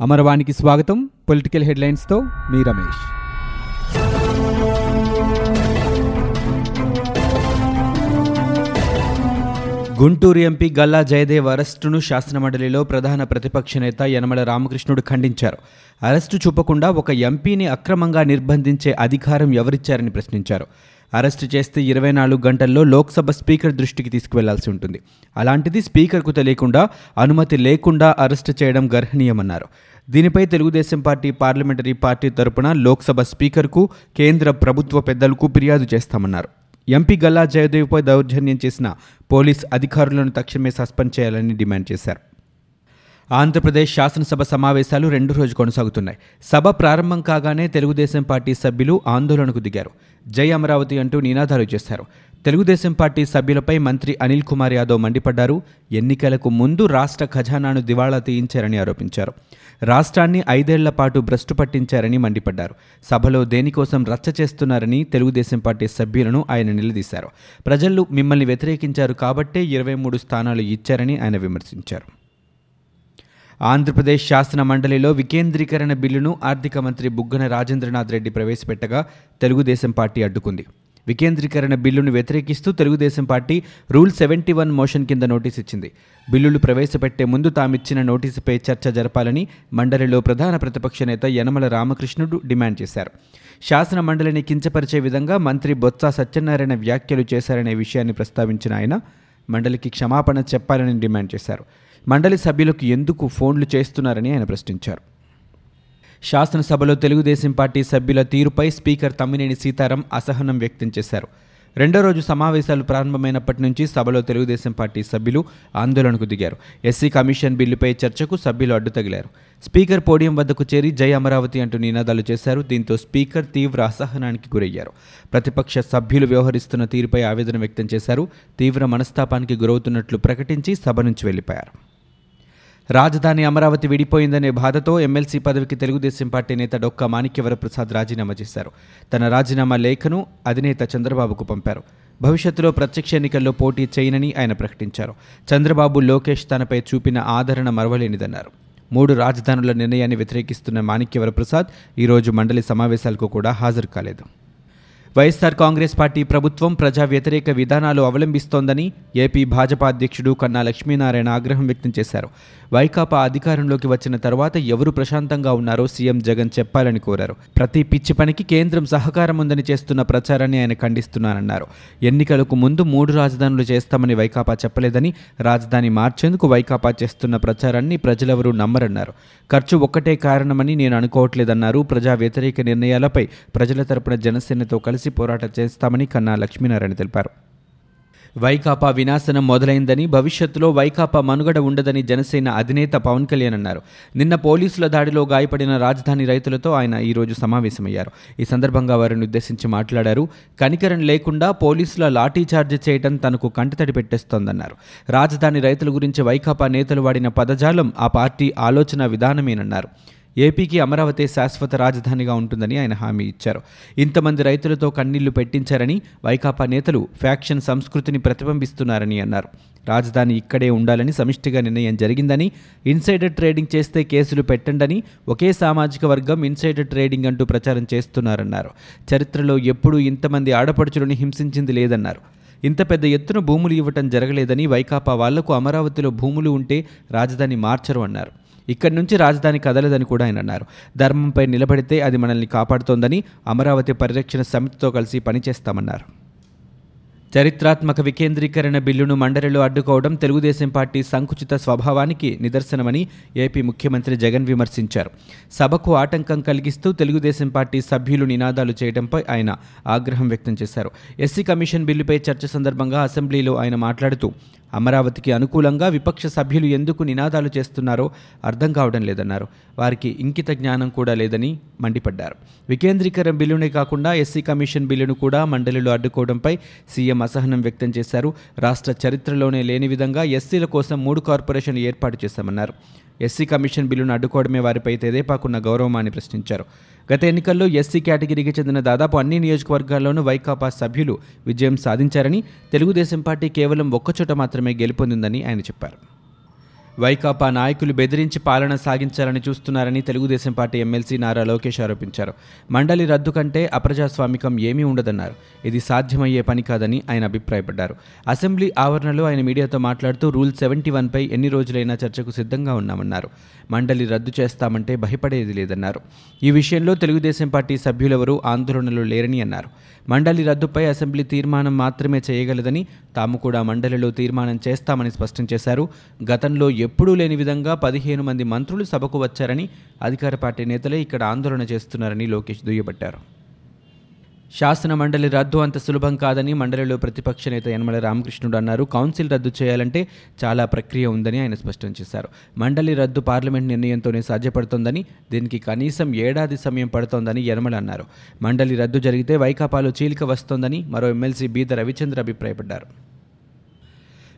అమరవాణికి స్వాగతం. పొలిటికల్ హెడ్లైన్స్తో మీ రమేష్. గుంటూరు ఎంపీ గల్లా జయదేవ్ అరెస్టును శాసనమండలిలో ప్రధాన ప్రతిపక్ష నేత యనమల రామకృష్ణుడు ఖండించారు. అరెస్టు చూపకుండా ఒక ఎంపీని అక్రమంగా నిర్బంధించే అధికారం ఎవరిచ్చారని ప్రశ్నించారు. అరెస్టు చేస్తే ఇరవై నాలుగు గంటల్లో లోక్సభ స్పీకర్ దృష్టికి తీసుకువెళ్ళాల్సి ఉంటుంది. అలాంటిది స్పీకర్కు తెలియకుండా అనుమతి లేకుండా అరెస్టు చేయడం గర్హనీయమన్నారు. దీనిపై తెలుగుదేశం పార్టీ పార్లమెంటరీ పార్టీ తరపున లోక్సభ స్పీకర్కు కేంద్ర ప్రభుత్వ పెద్దలకు ఫిర్యాదు చేస్తామన్నారు. ఎంపీ గల్లా జయదేవ్పై దౌర్జన్యం చేసిన పోలీస్ అధికారులను తక్షణమే సస్పెండ్ చేయాలని డిమాండ్ చేశారు. ఆంధ్రప్రదేశ్ శాసనసభ సమావేశాలు రెండు రోజు కొనసాగుతున్నాయి. సభ ప్రారంభం కాగానే తెలుగుదేశం పార్టీ సభ్యులు ఆందోళనకు దిగారు. జై అమరావతి అంటూ నినాదాలు చేశారు. తెలుగుదేశం పార్టీ సభ్యులపై మంత్రి అనిల్ కుమార్ యాదవ్ మండిపడ్డారు. ఎన్నికలకు ముందు రాష్ట్ర ఖజానాను దివాళా తీయించారని ఆరోపించారు. రాష్ట్రాన్ని ఐదేళ్ళ పాటు భ్రష్టు పట్టించారని మండిపడ్డారు. సభలో దేనికోసం రచ్చ చేస్తున్నారని తెలుగుదేశం పార్టీ సభ్యులను ఆయన నిలదీశారు. ప్రజలు మిమ్మల్ని వ్యతిరేకించారు కాబట్టే ఇరవై మూడు స్థానాలు ఇచ్చారని ఆయన విమర్శించారు. ఆంధ్రప్రదేశ్ శాసన మండలిలో వికేంద్రీకరణ బిల్లును ఆర్థిక మంత్రి బుగ్గన రాజేంద్రనాథ్ రెడ్డి ప్రవేశపెట్టగా తెలుగుదేశం పార్టీ అడ్డుకుంది. వికేంద్రీకరణ బిల్లును వ్యతిరేకిస్తూ Telugu Desam party rule seventy one motion కింద నోటీస్ ఇచ్చింది. బిల్లులు ప్రవేశపెట్టే ముందు తామిచ్చిన నోటీసుపై చర్చ జరపాలని మండలిలో ప్రధాన ప్రతిపక్ష నేత యనమల రామకృష్ణుడు డిమాండ్ చేశారు. శాసన మండలిని కించపరిచే విధంగా మంత్రి బొత్స సత్యనారాయణ వ్యాఖ్యలు చేశారనే విషయాన్ని ప్రస్తావించిన ఆయన మండలికి క్షమాపణ చెప్పాలని డిమాండ్ చేశారు. మండలి సభ్యులకు ఎందుకు ఫోన్లు చేస్తున్నారని ఆయన ప్రశ్నించారు. శాసనసభలో తెలుగుదేశం పార్టీ సభ్యుల తీరుపై స్పీకర్ తమ్మినేని సీతారాం అసహనం వ్యక్తం చేశారు. రెండో రోజు సమావేశాలు ప్రారంభమైనప్పటి నుంచి సభలో తెలుగుదేశం పార్టీ సభ్యులు ఆందోళనకు దిగారు. ఎస్సీ కమిషన్ బిల్లుపై చర్చకు సభ్యులు అడ్డు తగిలారు. స్పీకర్ పోడియం వద్దకు చేరి జై అమరావతి అంటూ నినాదాలు చేశారు. దీంతో స్పీకర్ తీవ్ర అసహనానికి గురయ్యారు. ప్రతిపక్ష సభ్యులు వ్యవహరిస్తున్న తీరుపై ఆవేదన వ్యక్తం చేశారు. తీవ్ర మనస్తాపానికి గురవుతున్నట్లు ప్రకటించి సభ నుంచి వెళ్ళిపోయారు రాజధాని అమరావతి విడిపోయిందనే బాధతో ఎమ్మెల్సీ పదవికి తెలుగుదేశం పార్టీ నేత డొక్క మాణిక్యవరప్రసాద్ రాజీనామా చేశారు. తన రాజీనామా లేఖను అధినేత చంద్రబాబుకు పంపారు. భవిష్యత్తులో ప్రత్యక్ష ఎన్నికల్లో పోటీ చేయనని ఆయన ప్రకటించారు. చంద్రబాబు లోకేష్ తనపై చూపిన ఆదరణ మరవలేనిదన్నారు. మూడు రాజధానుల నిర్ణయాన్ని వ్యతిరేకిస్తున్న మాణిక్యవరప్రసాద్ ఈరోజు మండలి సమావేశాలకు కూడా హాజరు కాలేదు. వైఎస్సార్ కాంగ్రెస్ పార్టీ ప్రభుత్వం ప్రజా వ్యతిరేక విధానాలు అవలంబిస్తోందని ఏపీ భాజపా అధ్యక్షుడు కన్నా లక్ష్మీనారాయణ ఆగ్రహం వ్యక్తం చేశారు. వైకాపా అధికారంలోకి వచ్చిన తర్వాత ఎవరు ప్రశాంతంగా ఉన్నారో సీఎం జగన్ చెప్పాలని కోరారు. ప్రతి పిచ్చి పనికి కేంద్రం సహకారం ఉందని చేస్తున్న ప్రచారాన్ని ఆయన ఖండిస్తున్నారన్నారు. ఎన్నికలకు ముందు మూడు రాజధానులు చేస్తామని వైకాపా చెప్పలేదని రాజధాని మార్చేందుకు వైకాపా చేస్తున్న ప్రచారాన్ని ప్రజలెవరూ నమ్మరన్నారు. ఖర్చు ఒక్కటే కారణమని నేను అనుకోవట్లేదన్నారు. ప్రజా వ్యతిరేక నిర్ణయాలపై ప్రజల తరపున జనసేనతో కలిసి పోరాటం చేస్తామని కన్నా లక్ష్మీనారాయణ తెలిపారు. వైకాపా వినాశనం మొదలైందని భవిష్యత్తులో వైకాపా మనుగడ ఉండదని జనసేన అధినేత పవన్ కళ్యాణ్ అన్నారు. నిన్న పోలీసుల దాడిలో గాయపడిన రాజధాని రైతులతో ఆయన ఈరోజు సమావేశమయ్యారు. ఈ సందర్భంగా వారిని ఉద్దేశించి మాట్లాడారు. కనికరం లేకుండా పోలీసుల లాఠీచార్జ్ చేయడం తనకు కంటతడి పెట్టేస్తోందన్నారు. రాజధాని రైతుల గురించి వైకాపా నేతలు వాడిన పదజాలం ఆ పార్టీ ఆలోచన విధానమేనన్నారు. ఏపీకి అమరావతి శాశ్వత రాజధానిగా ఉంటుందని ఆయన హామీ ఇచ్చారు. ఇంతమంది రైతులతో కన్నీళ్ళు పెట్టించారని వైకాపా నేతలు ఫ్యాక్షన్ సంస్కృతిని ప్రతిబింబిస్తున్నారని అన్నారు. రాజధాని ఇక్కడే ఉండాలని సమిష్టిగా నిర్ణయం జరిగిందని ఇన్సైడర్ ట్రేడింగ్ చేస్తే కేసులు పెట్టండని ఒకే సామాజిక వర్గం ఇన్సైడర్ ట్రేడింగ్ అంటూ ప్రచారం చేస్తున్నారన్నారు. చరిత్రలో ఎప్పుడూ ఇంతమంది ఆడపడుచులను హింసించింది లేదన్నారు. ఇంత పెద్ద ఎత్తున భూములు ఇవ్వటం జరగలేదని వైకాపా వాళ్ళకు అమరావతిలో భూములు ఉంటే రాజధాని మార్చరు అన్నారు. ఇక్కడి నుంచి రాజధాని కదలదని కూడా ఆయన అన్నారు. ధర్మంపై నిలబడితే అది మనల్ని కాపాడుతోందని అమరావతి పరిరక్షణ సమితితో కలిసి పనిచేస్తామన్నారు. చరిత్రాత్మక వికేంద్రీకరణ బిల్లును మండలిలో అడ్డుకోవడం తెలుగుదేశం పార్టీ సంకుచిత స్వభావానికి నిదర్శనమని ఏపీ ముఖ్యమంత్రి జగన్ విమర్శించారు. సభకు ఆటంకం కలిగిస్తూ తెలుగుదేశం పార్టీ సభ్యులు నినాదాలు చేయడంపై ఆయన ఆగ్రహం వ్యక్తం చేశారు. ఎస్సీ కమిషన్ బిల్లుపై చర్చ సందర్భంగా అసెంబ్లీలో ఆయన మాట్లాడుతూ అమరావతికి అనుకూలంగా విపక్ష సభ్యులు ఎందుకు నినాదాలు చేస్తున్నారో అర్థం కావడం లేదన్నారు. వారికి ఇంకిత జ్ఞానం కూడా లేదని మండిపడ్డారు. వికేంద్రీకరణ బిల్లునే కాకుండా ఎస్సీ కమిషన్ బిల్లును కూడా మండలిలో అడ్డుకోవడంపై సీఎం అసహనం వ్యక్తం చేశారు. రాష్ట్ర చరిత్రలోనే లేని విధంగా ఎస్సీల కోసం మూడు కార్పొరేషన్లు ఏర్పాటు చేశామన్నారు. ఎస్సీ కమిషన్ బిల్లును అడ్డుకోవడమే వారిపై తెదేపాకున్న గౌరవమాన్ని ప్రశ్నించారు. గత ఎన్నికల్లో ఎస్సీ కేటగిరీకి చెందిన దాదాపు అన్ని నియోజకవర్గాల్లోనూ వైకాపా సభ్యులు విజయం సాధించారని తెలుగుదేశం పార్టీ కేవలం ఒక్కచోట మాత్రమే గెలుపొందిందని ఆయన చెప్పారు. వైకాపా నాయకులు బెదిరించి పాలన సాగించాలని చూస్తున్నారని తెలుగుదేశం పార్టీ ఎమ్మెల్సీ నారా లోకేష్ ఆరోపించారు. మండలి రద్దు కంటే అప్రజాస్వామికం ఏమీ ఉండదన్నారు. ఇది సాధ్యమయ్యే పని కాదని ఆయన అభిప్రాయపడ్డారు. అసెంబ్లీ ఆవరణలో ఆయన మీడియాతో మాట్లాడుతూ రూల్ సెవెంటీ వన్పై ఎన్ని రోజులైనా చర్చకు సిద్ధంగా ఉన్నామన్నారు. మండలి రద్దు చేస్తామంటే భయపడేది లేదన్నారు. ఈ విషయంలో తెలుగుదేశం పార్టీ సభ్యులెవరూ ఆందోళనలో లేరని అన్నారు. మండలి రద్దుపై అసెంబ్లీ తీర్మానం మాత్రమే చేయగలదని తాము కూడా మండలిలో తీర్మానం చేస్తామని స్పష్టం చేశారు. గతంలో ఎప్పుడూ లేని విధంగా పదిహేను మంది మంత్రులు సభకు వచ్చారని అధికార పార్టీ నేతలే ఇక్కడ ఆందోళన చేస్తున్నారని లోకేష్ దుయ్యబట్టారు. శాసన మండలి రద్దు అంత సులభం కాదని మండలిలో ప్రతిపక్ష నేత యనమల రామకృష్ణుడు అన్నారు. కౌన్సిల్ రద్దు చేయాలంటే చాలా ప్రక్రియ ఉందని ఆయన స్పష్టం చేశారు. మండలి రద్దు పార్లమెంట్ నిర్ణయంతోనే సాధ్యపడుతోందని దీనికి కనీసం ఏడాది సమయం పడుతోందని యనమల అన్నారు. మండలి రద్దు జరిగితే వైకాపాలో చీలిక వస్తోందని మరో ఎమ్మెల్సీ బీద రవిచంద్ర అభిప్రాయపడ్డారు.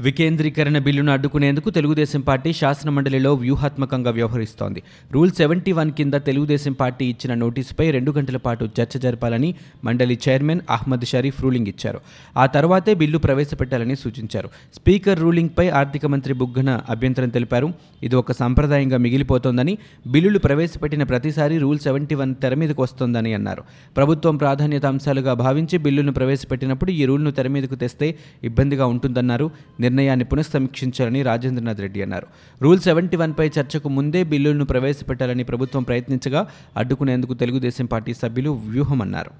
వికేంద్రీకరణ బిల్లును అడ్డుకునేందుకు తెలుగుదేశం పార్టీ శాసనమండలిలో వ్యూహాత్మకంగా వ్యవహరిస్తోంది. రూల్ సెవెంటీ వన్ కింద తెలుగుదేశం పార్టీ ఇచ్చిన నోటీసుపై రెండు గంటల పాటు చర్చ జరపాలని మండలి చైర్మన్ అహ్మద్ షరీఫ్ రూలింగ్ ఇచ్చారు. ఆ తర్వాతే బిల్లు ప్రవేశపెట్టాలని సూచించారు. స్పీకర్ రూలింగ్పై ఆర్థిక మంత్రి బుగ్గన అభ్యంతరం తెలిపారు. ఇది ఒక సంప్రదాయంగా మిగిలిపోతోందని బిల్లులు ప్రవేశపెట్టిన ప్రతిసారి రూల్ సెవెంటీ వన్ తెర మీదకు వస్తోందని అన్నారు. ప్రభుత్వం ప్రాధాన్యత అంశాలుగా భావించి బిల్లును ప్రవేశపెట్టినప్పుడు ఈ రూల్ను తెర మీదకు తెస్తే ఇబ్బందిగా ఉంటుందన్నారు. నిర్ణయాన్ని పునఃసమీక్షించాలని రాజేంద్రనాథ్ రెడ్డి అన్నారు. రూల్ సెవెంటీ వన్పై చర్చకు ముందే బిల్లులను ప్రవేశపెట్టాలని ప్రభుత్వం ప్రయత్నించగా అడ్డుకునేందుకు తెలుగుదేశం పార్టీ సభ్యులు వ్యూహమన్నారు.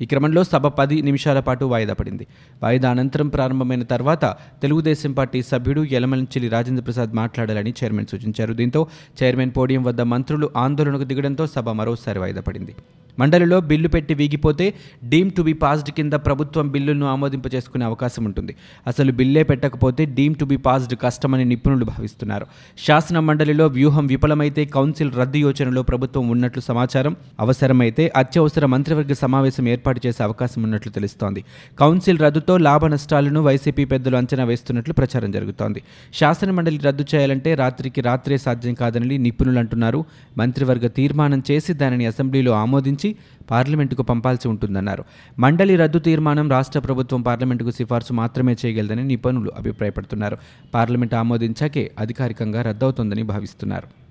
ఈ క్రమంలో సభ పది నిమిషాల పాటు వాయిదా పడింది. వాయిదా అనంతరం ప్రారంభమైన తర్వాత తెలుగుదేశం పార్టీ సభ్యుడు యలమంచిలి రాజేంద్ర ప్రసాద్ మాట్లాడాలని చైర్మన్ సూచించారు. దీంతో చైర్మన్ పోడియం వద్ద మంత్రులు ఆందోళనకు దిగడంతో సభ మరోసారి వాయిదా పడింది. మండలిలో బిల్లు పెట్టి వీగిపోతే డీమ్ టు బి పాస్డ్ కింద ప్రభుత్వం బిల్లులను ఆమోదింపజేసుకునే అవకాశం ఉంటుంది. అసలు బిల్లే పెట్టకపోతే డీమ్ టు బి పాస్డ్ కష్టమని నిపుణులు భావిస్తున్నారు. శాసన మండలిలో వ్యూహం విఫలమైతే కౌన్సిల్ రద్దు యోచనలో ప్రభుత్వం ఉన్నట్లు సమాచారం అవసరమైతే అత్యవసర మంత్రివర్గ సమావేశం ఏర్పాటు ఏర్పాటు చేసే అవకాశం ఉన్నట్లు తెలుస్తోంది. కౌన్సిల్ రద్దుతో లాభ నష్టాలను వైసీపీ పెద్దలు అంచనా వేస్తున్నట్లు ప్రచారం జరుగుతోంది. శాసన మండలి రద్దు చేయాలంటే రాత్రికి రాత్రే సాధ్యం కాదని నిపుణులు అంటున్నారు. మంత్రివర్గ తీర్మానం చేసి దానిని అసెంబ్లీలో ఆమోదించి పార్లమెంటుకు పంపాల్సి ఉంటుందన్నారు. మండలి రద్దు తీర్మానం రాష్ట్ర ప్రభుత్వం పార్లమెంటుకు సిఫార్సు మాత్రమే చేయగలదని నిపుణులు అభిప్రాయపడుతున్నారు. పార్లమెంట్ ఆమోదించాకే అధికారికంగా రద్దవుతోందని భావిస్తున్నారు.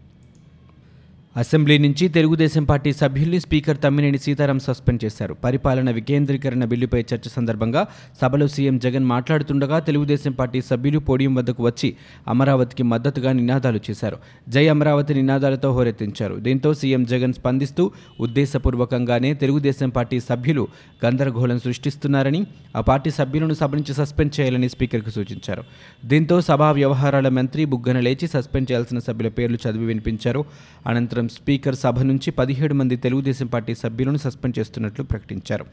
అసెంబ్లీ నుంచి తెలుగుదేశం పార్టీ సభ్యుల్ని స్పీకర్ తమ్మినేని సీతారాం సస్పెండ్ చేశారు. పరిపాలన వికేంద్రీకరణ బిల్లుపై చర్చ సందర్భంగా సభలో సీఎం జగన్ మాట్లాడుతుండగా తెలుగుదేశం పార్టీ సభ్యులు పోడియం వద్దకు వచ్చి అమరావతికి మద్దతుగా నినాదాలు చేశారు. జై అమరావతి నినాదాలతో హోరెత్తించారు. దీంతో సీఎం జగన్ స్పందిస్తూ ఉద్దేశపూర్వకంగానే తెలుగుదేశం పార్టీ సభ్యులు గందరగోళం సృష్టిస్తున్నారని ఆ పార్టీ సభ్యులను సభ నుంచి సస్పెండ్ చేయాలని స్పీకర్కు సూచించారు. దీంతో సభా వ్యవహారాల మంత్రి బుగ్గన లేచి సస్పెండ్ చేయాల్సిన సభ్యుల పేర్లు చదివి వినిపించారు. అనంతరం స్పీకర్ సభ నుంచి పదిహేడు మంది తెలుగుదేశం పార్టీ సభ్యులను సస్పెండ్ చేస్తున్నట్లు ప్రకటించారు.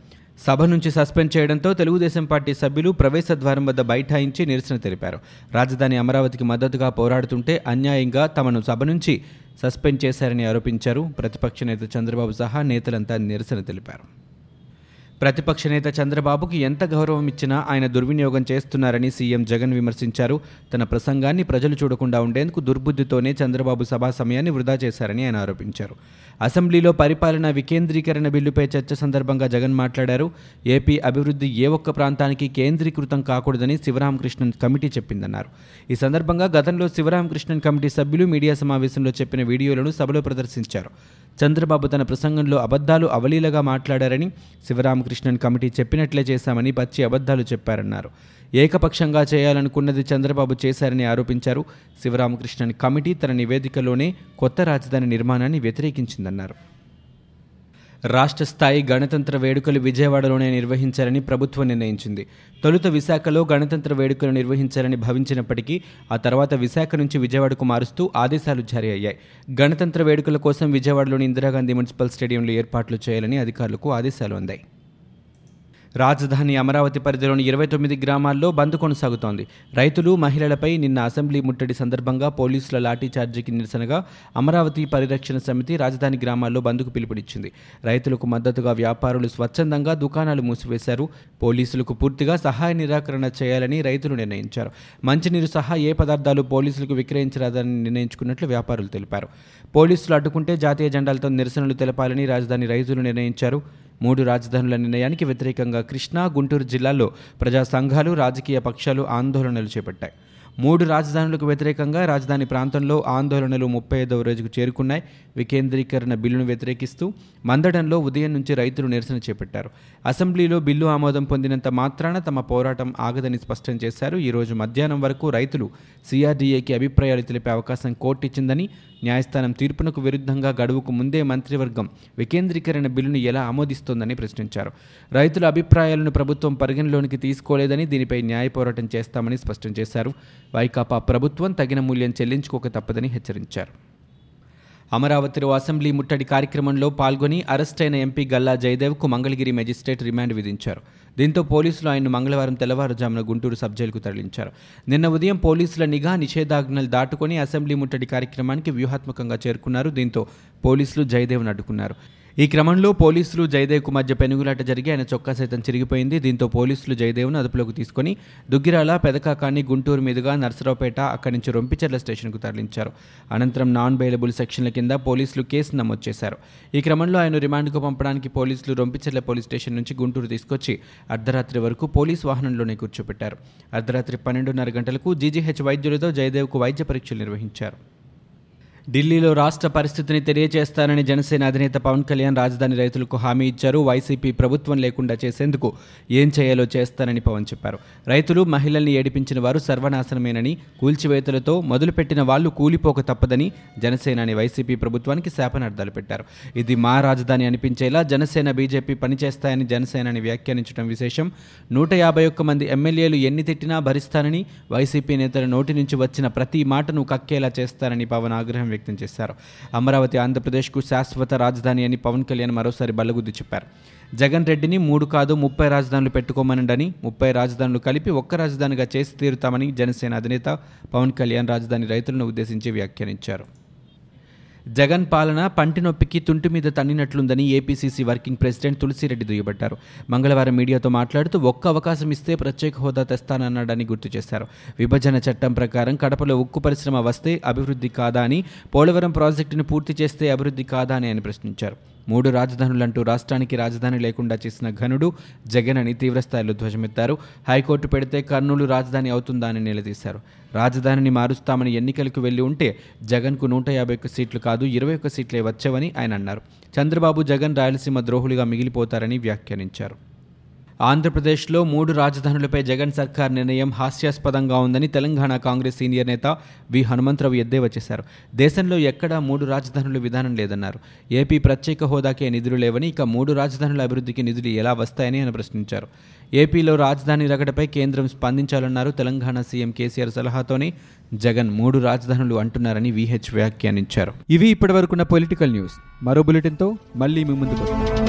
సభ నుంచి సస్పెండ్ చేయడంతో తెలుగుదేశం పార్టీ సభ్యులు ప్రవేశ ద్వారం వద్ద బైఠాయించి నిరసన తెలిపారు. రాజధాని అమరావతికి మద్దతుగా పోరాడుతుంటే అన్యాయంగా తమను సభ నుంచి సస్పెండ్ చేశారని ఆరోపించారు. ప్రతిపక్ష నేత చంద్రబాబు సహా నేతలంతా నిరసన తెలిపారు. ప్రతిపక్ష నేత చంద్రబాబుకి ఎంత గౌరవం ఇచ్చినా ఆయన దుర్వినియోగం చేస్తున్నారని సీఎం జగన్ విమర్శించారు. తన ప్రసంగాన్ని ప్రజలు చూడకుండా ఉండేందుకు దుర్బుద్ధితోనే చంద్రబాబు సభా సమయాన్ని వృధా చేశారని ఆయన ఆరోపించారు. అసెంబ్లీలో పరిపాలన వికేంద్రీకరణ బిల్లుపై చర్చ సందర్భంగా జగన్ మాట్లాడారు. ఏపీ అభివృద్ధి ఏ ఒక్క ప్రాంతానికి కేంద్రీకృతం కాకూడదని శివరామకృష్ణన్ కమిటీ చెప్పిందన్నారు. ఈ సందర్భంగా గతంలో శివరామకృష్ణన్ కమిటీ సభ్యులు మీడియా సమావేశంలో చెప్పిన వీడియోలను సభలో ప్రదర్శించారు. చంద్రబాబు తన ప్రసంగంలో అబద్ధాలు అవలీలగా మాట్లాడారని శివరామకృష్ణన్ కమిటీ చెప్పినట్లే చేశామని పచ్చి అబద్ధాలు చెప్పారన్నారు. ఏకపక్షంగా చేయాలనుకున్నది చంద్రబాబు చేశారని ఆరోపించారు శివరామకృష్ణన్ కమిటీ తన నివేదికలోనే కొత్త రాజధాని నిర్మాణాన్ని వ్యతిరేకించిందన్నారు. రాష్ట్ర స్థాయి గణతంత్ర వేడుకలు విజయవాడలోనే నిర్వహించాలని ప్రభుత్వం నిర్ణయించింది. తొలుత విశాఖలో గణతంత్ర వేడుకలు నిర్వహించాలని భావించినప్పటికీ ఆ తర్వాత విశాఖ నుంచి విజయవాడకు మారుస్తూ ఆదేశాలు జారీ అయ్యాయి. గణతంత్ర వేడుకల కోసం విజయవాడలోని ఇందిరాగాంధీ మున్సిపల్ స్టేడియంలో ఏర్పాట్లు చేయాలని అధికారులకు ఆదేశాలు అందాయి. రాజధాని అమరావతి పరిధిలోని ఇరవై తొమ్మిది గ్రామాల్లో బంద్ కొనసాగుతోంది. రైతులు మహిళలపై నిన్న అసెంబ్లీ ముట్టడి సందర్భంగా పోలీసుల లాఠీచార్జీకి నిరసనగా అమరావతి పరిరక్షణ సమితి రాజధాని గ్రామాల్లో బంద్కు పిలుపునిచ్చింది. రైతులకు మద్దతుగా వ్యాపారులు స్వచ్ఛందంగా దుకాణాలు మూసివేశారు. పోలీసులకు పూర్తిగా సహాయ నిరాకరణ చేయాలని రైతులు నిర్ణయించారు. మంచినీరు సహా ఏ పదార్థాలు పోలీసులకు విక్రయించరాదని నిర్ణయించుకున్నట్లు వ్యాపారులు తెలిపారు. పోలీసులు అడ్డుకుంటే జాతీయ జెండాలతో నిరసనలు తెలపాలని రాజధాని రైతులు నిర్ణయించారు. మూడు రాజధానుల నిర్ణయానికి వ్యతిరేకంగా కృష్ణా గుంటూరు జిల్లాల్లో ప్రజా సంఘాలు రాజకీయ పక్షాలు ఆందోళనలు చేపట్టాయి. మూడు రాజధానులకు వ్యతిరేకంగా రాజధాని ప్రాంతంలో ఆందోళనలు ముప్పై ఐదవ రోజుకు చేరుకున్నాయి. వికేంద్రీకరణ బిల్లును వ్యతిరేకిస్తూ మందడంలో ఉదయం నుంచి రైతులు నిరసన చేపట్టారు. అసెంబ్లీలో బిల్లు ఆమోదం పొందినంత మాత్రాన తమ పోరాటం ఆగదని స్పష్టం చేశారు. ఈ రోజు మధ్యాహ్నం వరకు రైతులు సిఆర్డీఏకి అభిప్రాయాలు తెలిపే అవకాశం కోర్టు ఇచ్చిందని న్యాయస్థానం తీర్పునకు విరుద్ధంగా గడువుకు ముందే మంత్రివర్గం వికేంద్రీకరణ బిల్లును ఎలా ఆమోదిస్తోందని ప్రశ్నించారు. రైతుల అభిప్రాయాలను ప్రభుత్వం పరిగణలోనికి తీసుకోలేదని దీనిపై న్యాయ పోరాటం చేస్తామని స్పష్టం చేశారు. వైకాపా ప్రభుత్వం తగిన మూల్యం చెల్లించుకోక తప్పదని హెచ్చరించారు. అమరావతిలో అసెంబ్లీ ముట్టడి కార్యక్రమంలో పాల్గొని అరెస్టైన ఎంపీ గల్లా జయదేవ్కు మంగళగిరి మెజిస్ట్రేట్ రిమాండ్ విధించారు. దీంతో పోలీసులు ఆయన్ను మంగళవారం తెల్లవారుజామున గుంటూరు సబ్ జైలుకు తరలించారు. నిన్న ఉదయం పోలీసుల నిఘా నిషేధాజ్ఞలు దాటుకొని అసెంబ్లీ ముట్టడి కార్యక్రమానికి వ్యూహాత్మకంగా చేరుకున్నారు. దీంతో పోలీసులు జయదేవ్ను అడ్డుకున్నారు. ఈ క్రమంలో పోలీసులు జయదేవ్కు మధ్య పెనుగులాట జరిగి ఆయన చొక్కా సైతం చిరిగిపోయింది. దీంతో పోలీసులు జయదేవ్ను అదుపులోకి తీసుకుని దుగ్గిరాల పెదకాకాన్ని గుంటూరు మీదుగా నర్సరావుపేట అక్కడి నుంచి రొంపిచెర్ల స్టేషన్కు తరలించారు. అనంతరం నాన్ బెయిలబుల్ సెక్షన్ల కింద పోలీసులు కేసు నమోదు చేశారు. ఈ క్రమంలో ఆయన రిమాండ్కు పంపడానికి పోలీసులు రొంపిచెర్ల పోలీస్ స్టేషన్ నుంచి గుంటూరు తీసుకొచ్చి అర్ధరాత్రి వరకు పోలీస్ వాహనంలోనే కూర్చోపెట్టారు. అర్ధరాత్రి పన్నెండున్నర గంటలకు జీజీహెచ్ వైద్యులతో జయదేవ్కు వైద్య పరీక్షలు నిర్వహించారు. ఢిల్లీలో రాష్ట్ర పరిస్థితిని తెలియజేస్తానని జనసేన అధినేత పవన్ కళ్యాణ్ రాజధాని రైతులకు హామీ ఇచ్చారు. వైసీపీ ప్రభుత్వం లేకుండా చేసేందుకు ఏం చేయాలో చేస్తానని పవన్ చెప్పారు. రైతులు మహిళల్ని ఏడిపించిన వారు సర్వనాశనమేనని కూల్చివేతలతో మొదలుపెట్టిన వాళ్ళు కూలిపోక తప్పదని జనసేనని వైసీపీ ప్రభుత్వానికి శాపనార్థాలు పెట్టారు. ఇది మా రాజధాని అనిపించేలా జనసేన బీజేపీ పనిచేస్తాయని జనసేనని వ్యాఖ్యానించడం విశేషం. నూట యాభై ఒక్క మంది ఎమ్మెల్యేలు ఎన్ని తిట్టినా భరిస్తానని వైసీపీ నేతల నోటి నుంచి వచ్చిన ప్రతి మాటను కక్కేలా చేస్తారని పవన్ ఆగ్రహం వ్యక్తం చేశారు. అమరావతి ఆంధ్రప్రదేశ్కు శాశ్వత రాజధాని అని పవన్ కళ్యాణ్ మరోసారి బల్లగుద్ది చెప్పారు. జగన్ రెడ్డిని మూడు కాదు ముప్పై రాజధానులు పెట్టుకోమనండని ముప్పై రాజధానులు కలిపి ఒక్క రాజధానిగా చేసి తీరుతామని జనసేన అధినేత పవన్ కళ్యాణ్ రాజధాని రైతులను ఉద్దేశించి వ్యాఖ్యానించారు. జగన్ పాలన పంటి నొప్పికి తుంటి మీద తన్నినట్లుందని ఏపీసీసీ వర్కింగ్ ప్రెసిడెంట్ తులసిరెడ్డి దుయ్యబట్టారు. మంగళవారం మీడియాతో మాట్లాడుతూ ఒక్క అవకాశం ఇస్తే ప్రత్యేక హోదా తెస్తానన్నాడని గుర్తు చేశారు. విభజన చట్టం ప్రకారం కడపలో ఉక్కు పరిశ్రమ వస్తే అభివృద్ధి కాదా అని పోలవరం ప్రాజెక్టును పూర్తి చేస్తే అభివృద్ధి కాదా అని ఆయన ప్రశ్నించారు. మూడు రాజధానులంటూ రాష్ట్రానికి రాజధాని లేకుండా చేసిన ఘనుడు జగన్ అని తీవ్రస్థాయిలో ధ్వజమెత్తారు. హైకోర్టు పెడితే కర్నూలు రాజధాని అవుతుందా అని నిలదీశారు. రాజధానిని మారుస్తామని ఎన్నికలకు వెళ్ళి ఉంటే జగన్కు నూట యాభై ఒక్క సీట్లు కాదు ఇరవై ఒక్క సీట్లే వచ్చావని ఆయన అన్నారు. చంద్రబాబు జగన్ రాయలసీమ ద్రోహులుగా మిగిలిపోతారని వ్యాఖ్యానించారు. ఆంధ్రప్రదేశ్లో మూడు రాజధానులపై జగన్ సర్కార్ నిర్ణయం హాస్యాస్పదంగా ఉందని తెలంగాణ కాంగ్రెస్ సీనియర్ నేత వి హనుమంతరావు ఎద్దేవా చేశారు. దేశంలో ఎక్కడా మూడు రాజధానుల విధానం లేదన్నారు. ఏపీ ప్రత్యేక హోదాకే నిధులు లేవని ఇక మూడు రాజధానుల అభివృద్ధికి నిధులు ఎలా వస్తాయని ఆయన ప్రశ్నించారు. ఏపీలో రాజధాని రగడపై కేంద్రం స్పందించాలన్నారు తెలంగాణ సీఎం కేసీఆర్ సలహాతోనే జగన్ మూడు రాజధానులు అంటున్నారని విహెచ్ వ్యాఖ్యానించారు. ఇవి ఇప్పటివరకున్న పొలిటికల్ న్యూస్. మరో బులెటిన్తో మళ్ళీ మీ ముందుకు వస్తాం.